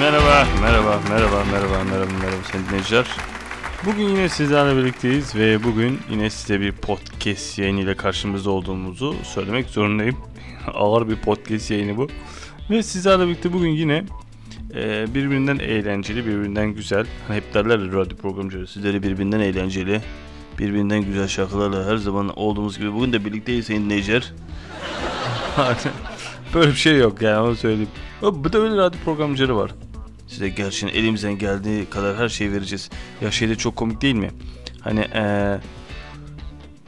Merhaba, merhaba, merhaba, merhaba, merhaba, merhaba sayın dinleyiciler. Bugün yine sizlerle birlikteyiz ve bugün yine size bir podcast yayını ile karşımızda olduğumuzu söylemek zorundayım. Ağır bir podcast yayını bu. Ve sizlerle birlikte bugün yine e, birbirinden eğlenceli, birbirinden güzel. Hani hep derler ya radyo programcıları sizleri birbirinden eğlenceli, birbirinden güzel şarkılarla her zaman olduğumuz gibi bugün de birlikteyiz sayın dinleyiciler. Böyle bir şey yok yani onu söyleyeyim. Bu da öyle radyo programcıları var. Size gerçekten elimizden geldiği kadar her şeyi vereceğiz. Ya şey de çok komik değil mi? Hani eee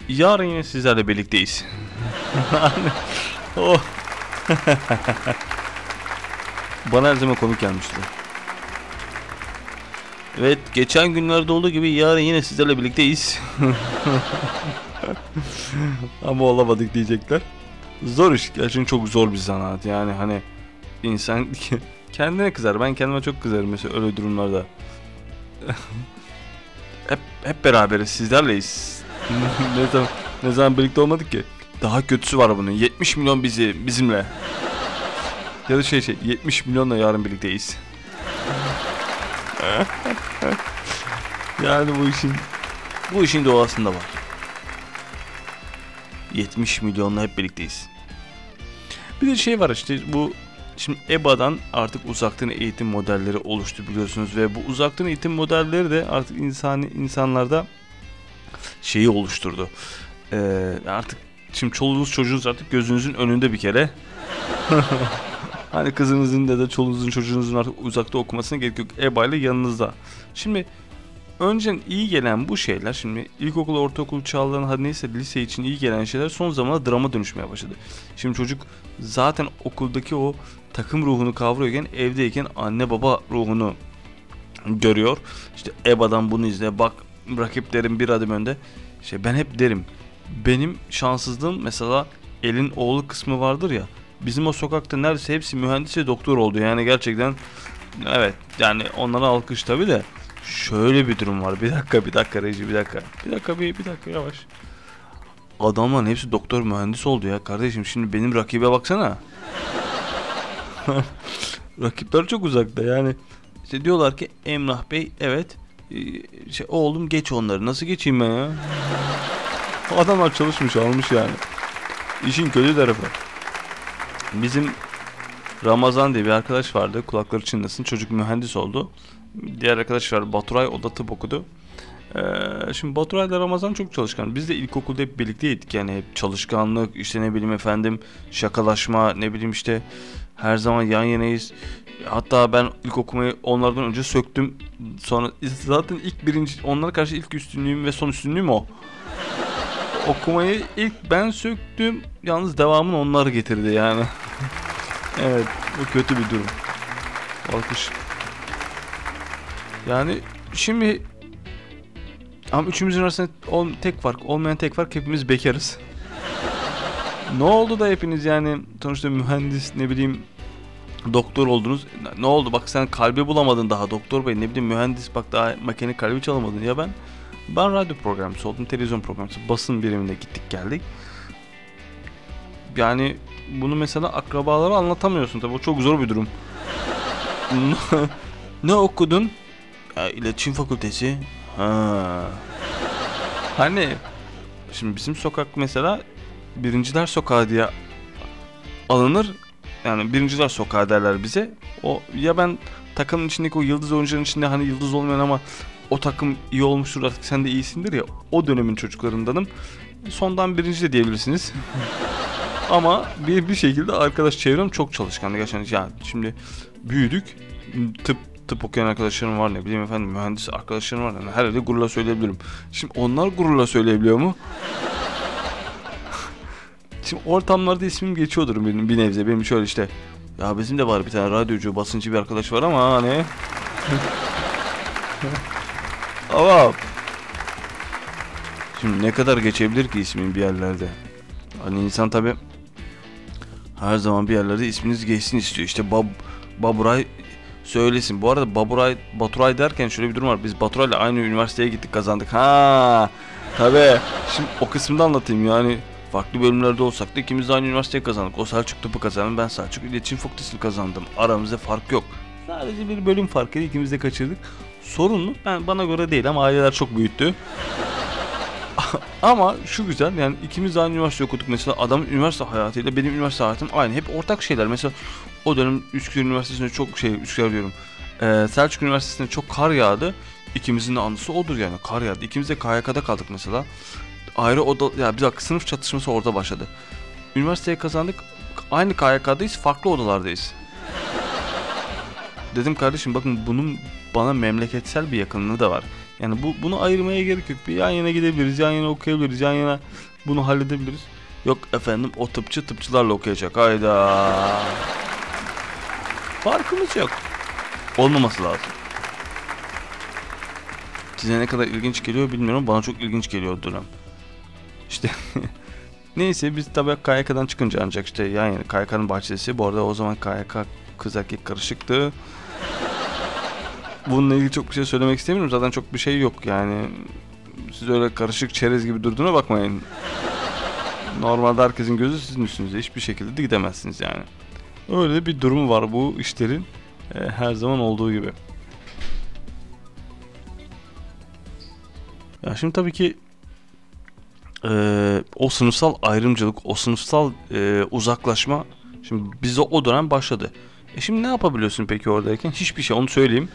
yarın yine sizlerle birlikteyiz. Hani, o Bana her zaman komik gelmişti. Evet geçen günlerde olduğu gibi yarın yine sizlerle birlikteyiz. Ama olamadık diyecekler. Zor iş. Gerçekten çok zor bir zanaat. Yani hani insan kendine kızar. Ben kendime çok kızarım mesela öyle durumlarda. hep hep beraberiz. Sizlerleyiz. ne zaman ne zaman birlikte olmadık ki? Daha kötüsü var bunun. 70 milyon bizi bizimle. Ya da şey şey 70 milyonla yarın birlikteyiz. yani bu işin bu işin doğasında var. 70 milyonla hep birlikteyiz. Bir de şey var işte bu şimdi EBA'dan artık uzaktan eğitim modelleri oluştu biliyorsunuz ve bu uzaktan eğitim modelleri de artık insani insanlarda şeyi oluşturdu. Ee, artık şimdi çoluğunuz çocuğunuz artık gözünüzün önünde bir kere. hani kızınızın da da çoluğunuzun çocuğunuzun artık uzakta okumasına gerek yok. EBA ile yanınızda. Şimdi önceden iyi gelen bu şeyler şimdi ilkokul, ortaokul çağlarının hadi neyse lise için iyi gelen şeyler son zamanlarda drama dönüşmeye başladı. Şimdi çocuk zaten okuldaki o takım ruhunu kavruyorken evdeyken anne baba ruhunu görüyor. İşte EBA'dan bunu izle bak rakiplerin bir adım önde. İşte ben hep derim benim şanssızlığım mesela elin oğlu kısmı vardır ya bizim o sokakta neredeyse hepsi mühendis ve doktor oldu yani gerçekten evet yani onlara alkış tabi de Şöyle bir durum var. Bir dakika, bir dakika Reji, bir dakika. Bir dakika, bir, bir dakika yavaş. Adamların hepsi doktor mühendis oldu ya kardeşim. Şimdi benim rakibe baksana. Rakipler çok uzakta yani. İşte diyorlar ki Emrah Bey evet şey, oğlum geç onları. Nasıl geçeyim ben ya? Adamlar çalışmış almış yani. İşin kötü tarafı. Bizim Ramazan diye bir arkadaş vardı. Kulakları çınlasın. Çocuk mühendis oldu diğer arkadaş var Baturay o da tıp okudu. Ee, şimdi Baturay ile Ramazan çok çalışkan. Biz de ilkokulda hep birlikteydik yani hep çalışkanlık işte ne bileyim efendim şakalaşma ne bileyim işte her zaman yan yanayız. Hatta ben ilk okumayı onlardan önce söktüm. Sonra zaten ilk birinci onlara karşı ilk üstünlüğüm ve son üstünlüğüm o. Okumayı ilk ben söktüm. Yalnız devamını onlar getirdi yani. evet bu kötü bir durum. Alkış. Yani şimdi ama üçümüzün arasında ol, tek fark, olmayan tek fark hepimiz bekarız. ne oldu da hepiniz yani sonuçta mühendis ne bileyim doktor oldunuz. Ne oldu bak sen kalbi bulamadın daha doktor bey ne bileyim mühendis bak daha makine kalbi çalamadın ya ben ben radyo programcısı oldum televizyon programcısı basın biriminde gittik geldik. Yani bunu mesela akrabalara anlatamıyorsun tabii o çok zor bir durum. ne okudun? Ya, iletişim fakültesi. Ha. Hani şimdi bizim sokak mesela birinciler sokağı diye alınır. Yani birinciler sokağı derler bize. O ya ben takımın içindeki o yıldız oyuncuların içinde hani yıldız olmayan ama o takım iyi olmuştur artık sen de iyisindir ya o dönemin çocuklarındanım. Sondan birinci de diyebilirsiniz. ama bir bir şekilde arkadaş çevrem çok çalışkan gerçekten. Yani şimdi büyüdük. Tıp tıp okuyan arkadaşlarım var ne bileyim efendim mühendis arkadaşlarım var. Yani her yerde gururla söyleyebilirim. Şimdi onlar gururla söyleyebiliyor mu? Şimdi ortamlarda ismim geçiyordur benim bir nebze. Benim şöyle işte ya bizim de var bir tane radyocu basıncı bir arkadaş var ama hani ama şimdi ne kadar geçebilir ki ismin bir yerlerde? Hani insan tabi her zaman bir yerlerde isminiz geçsin istiyor. İşte Bab Baburay söylesin. Bu arada Baburay, Baturay derken şöyle bir durum var. Biz Baturay'la aynı üniversiteye gittik kazandık. Ha, tabi. Şimdi o kısmını anlatayım yani. Farklı bölümlerde olsak da ikimiz de aynı üniversiteyi kazandık. O Selçuk tıpı kazandı. Ben Selçuk İletişim Fakültesini kazandım. Aramızda fark yok. Sadece bir bölüm farkıyla ikimiz de kaçırdık. Sorun? Ben bana göre değil ama aileler çok büyüttü. ama şu güzel yani ikimiz de aynı üniversite okuduk mesela adamın üniversite hayatıyla benim üniversite hayatım aynı. Hep ortak şeyler. Mesela o dönem Üsküdar Üniversitesi'nde çok şey Üsküdar diyorum. Ee, Selçuk Üniversitesi'nde çok kar yağdı. İkimizin de anısı odur yani kar yağdı. İkimiz de KYK'da kaldık mesela. Ayrı oda ya bir dakika sınıf çatışması orada başladı. Üniversiteye kazandık. Aynı KYK'dayız, farklı odalardayız. Dedim kardeşim bakın bunun bana memleketsel bir yakınlığı da var. Yani bu bunu ayırmaya gerek yok. Bir yan yana gidebiliriz, yan yana okuyabiliriz, yan yana bunu halledebiliriz. Yok efendim o tıpçı tıpçılarla okuyacak. Hayda. Farkımız yok. Olmaması lazım. Size ne kadar ilginç geliyor bilmiyorum. Bana çok ilginç geliyor dönem. İşte neyse biz tabii KYK'dan çıkınca ancak işte yan yana KYK'nın bahçesi. Bu arada o zaman KYK kız erkek karışıktı. Bununla ilgili çok bir şey söylemek istemiyorum. Zaten çok bir şey yok yani. Siz öyle karışık çerez gibi durduğuna bakmayın. Normalde herkesin gözü sizin üstünüzde. Hiçbir şekilde de gidemezsiniz yani. Öyle bir durumu var bu işlerin. e, her zaman olduğu gibi. Ya şimdi tabii ki e, o sınıfsal ayrımcılık, o sınıfsal e, uzaklaşma şimdi bize o dönem başladı. E şimdi ne yapabiliyorsun peki oradayken? Hiçbir şey onu söyleyeyim.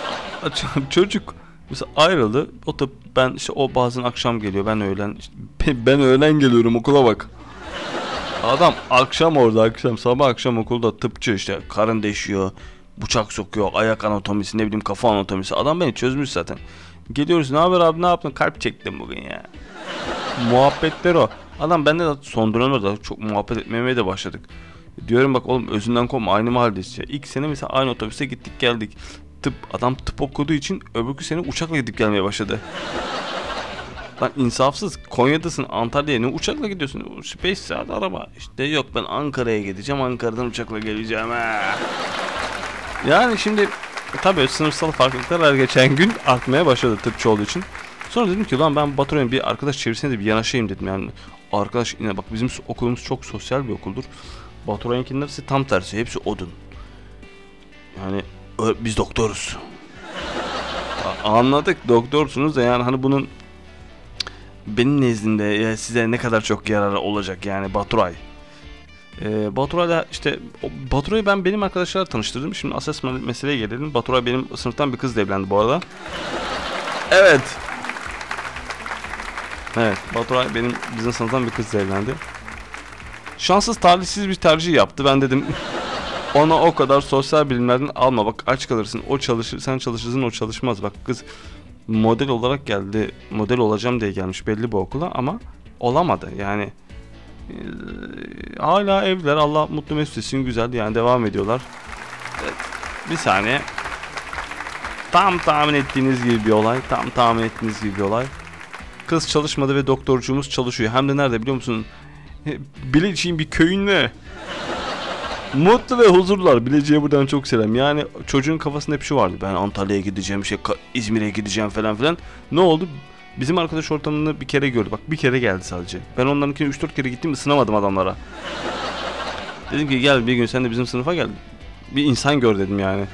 Çocuk mesela ayrıldı. O da ben işte o bazen akşam geliyor. Ben öğlen işte ben öğlen geliyorum okula bak. Adam akşam orada akşam sabah akşam okulda tıpçı işte karın deşiyor. Bıçak sokuyor, ayak anatomisi, ne bileyim kafa anatomisi. Adam beni çözmüş zaten. Geliyoruz, ne haber abi ne yaptın? Kalp çektim bugün ya. Muhabbetler o. Adam bende de son dönemlerde çok muhabbet etmemeye de başladık. Diyorum bak oğlum özünden kopma aynı mahalledeyiz ya. İlk sene mesela aynı otobüse gittik geldik. Tıp adam tıp okuduğu için öbürkü sene uçakla gidip gelmeye başladı. Lan insafsız Konya'dasın Antalya'ya ne uçakla gidiyorsun? 5 saat araba. İşte yok ben Ankara'ya gideceğim Ankara'dan uçakla geleceğim ha. Yani şimdi tabii sınıfsal farklılıklar her geçen gün artmaya başladı tıpçı olduğu için. Sonra dedim ki lan ben Baturay'ın bir arkadaş çevresine de bir yanaşayım dedim yani. Arkadaş yine bak bizim okulumuz çok sosyal bir okuldur. Baturay'ınkiler ise tam tersi hepsi odun. Yani biz doktoruz. Anladık doktorsunuz da yani hani bunun benim nezdimde ya size ne kadar çok yararı olacak yani Baturay. Ee, Baturay'la işte Baturay'ı ben benim arkadaşlarla tanıştırdım. Şimdi asas me- meseleye gelelim. Baturay benim sınıftan bir kızla evlendi bu arada. Evet. Evet, Baturay benim bizim sınıftan bir kızla evlendi. Şanssız talihsiz bir tercih yaptı. Ben dedim ona o kadar sosyal bilimlerden alma bak aç kalırsın. O çalışır, sen çalışırsın o çalışmaz. Bak kız model olarak geldi. Model olacağım diye gelmiş belli bir okula ama olamadı. Yani eee, hala evliler. Allah mutlu mesut etsin. Güzel yani devam ediyorlar. Evet, bir saniye. Tam tahmin ettiğiniz gibi bir olay. Tam tahmin ettiğiniz gibi bir olay. Kız çalışmadı ve doktorcuğumuz çalışıyor. Hem de nerede biliyor musun? Bilecik'in bir köyünde. Mutlu ve huzurlar. Bilecik'e buradan çok selam. Yani çocuğun kafasında hep şu vardı. Ben Antalya'ya gideceğim, Ka- İzmir'e gideceğim falan filan. Ne oldu? Bizim arkadaş ortamını bir kere gördü. Bak bir kere geldi sadece. Ben onlarınkine 3-4 kere gittim ısınamadım adamlara. Dedim ki gel bir gün sen de bizim sınıfa gel. Bir insan gör dedim yani.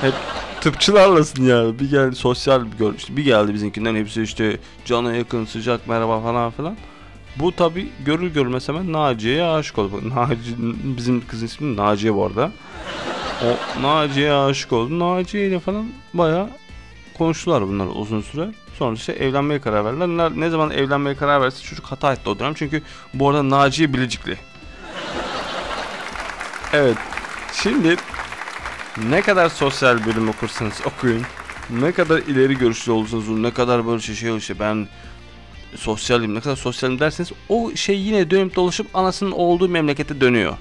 Hep tıpçılarlasın ya. Bir gel sosyal bir gör. İşte bir geldi bizimkinden hepsi işte cana yakın sıcak merhaba falan filan. Bu tabi görür görmez hemen Naciye'ye aşık oldu. Naci, bizim kızın ismi Naciye bu arada. O Naciye'ye aşık oldu. Naciye ile falan baya konuştular bunlar uzun süre. Sonra işte evlenmeye karar verdiler. Ne, zaman evlenmeye karar verse çocuk hata etti o dönem. Çünkü bu arada Naciye Bilecikli. Evet. Şimdi ne kadar sosyal bölüm okursanız okuyun. Ne kadar ileri görüşlü olursanız. Ne kadar böyle şey, şey işte ben sosyalim ne kadar sosyalim derseniz o şey yine dönüp dolaşıp anasının olduğu memlekete dönüyor.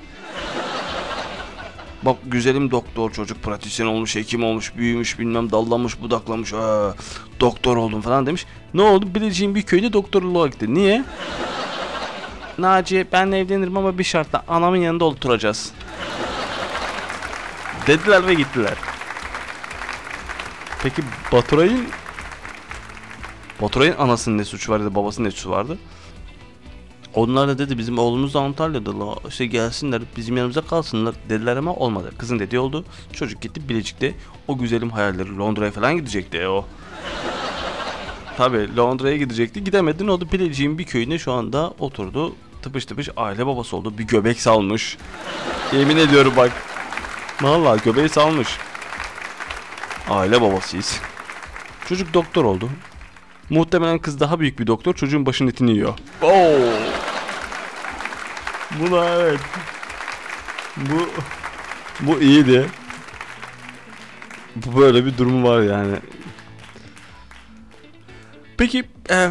Bak güzelim doktor çocuk pratisyen olmuş, hekim olmuş, büyümüş, bilmem dallamış, budaklamış, aa, doktor oldum falan demiş. Ne oldu? Bileceğim bir köyde doktorluğa gitti. Niye? Naciye ben evlenirim ama bir şartla anamın yanında oturacağız. Dediler ve gittiler. Peki Baturay'ın Baturay'ın anasının ne suçu vardı, babasının ne suçu vardı? Onlar da dedi bizim oğlumuz da Antalya'da la işte gelsinler bizim yanımıza kalsınlar dediler ama olmadı. Kızın dediği oldu. Çocuk gitti Bilecik'te o güzelim hayalleri Londra'ya falan gidecekti o. Tabi Londra'ya gidecekti. Gidemedi. Ne oldu? Bilecik'in bir köyüne şu anda oturdu. Tıpış tıpış aile babası oldu. Bir göbek salmış. Yemin ediyorum bak. Vallahi göbeği salmış. Aile babasıyız. Çocuk doktor oldu. Muhtemelen kız daha büyük bir doktor çocuğun başının etini yiyor. Oo. Buna evet. Bu bu iyiydi. Bu böyle bir durum var yani. Peki e,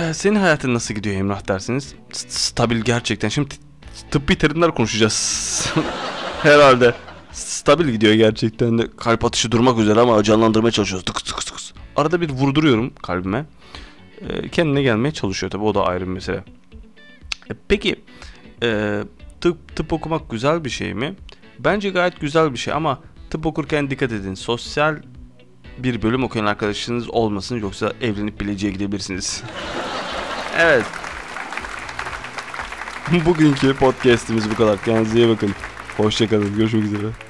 e, senin hayatın nasıl gidiyor Emrah dersiniz? S- Stabil gerçekten. Şimdi tıbbi terimler konuşacağız. Herhalde. Stabil gidiyor gerçekten de. Kalp atışı durmak üzere ama canlandırmaya çalışıyoruz. Tıkıs tıkıs tıkıs. Arada bir vurduruyorum kalbime. E, kendine gelmeye çalışıyor tabii o da ayrı bir mesele. E, peki e, tıp, tıp okumak güzel bir şey mi? Bence gayet güzel bir şey ama tıp okurken dikkat edin. Sosyal bir bölüm okuyan arkadaşınız olmasın yoksa evlenip bileceğe gidebilirsiniz. evet. Bugünkü podcast'imiz bu kadar. Kendinize iyi bakın. Hoşçakalın. Görüşmek üzere.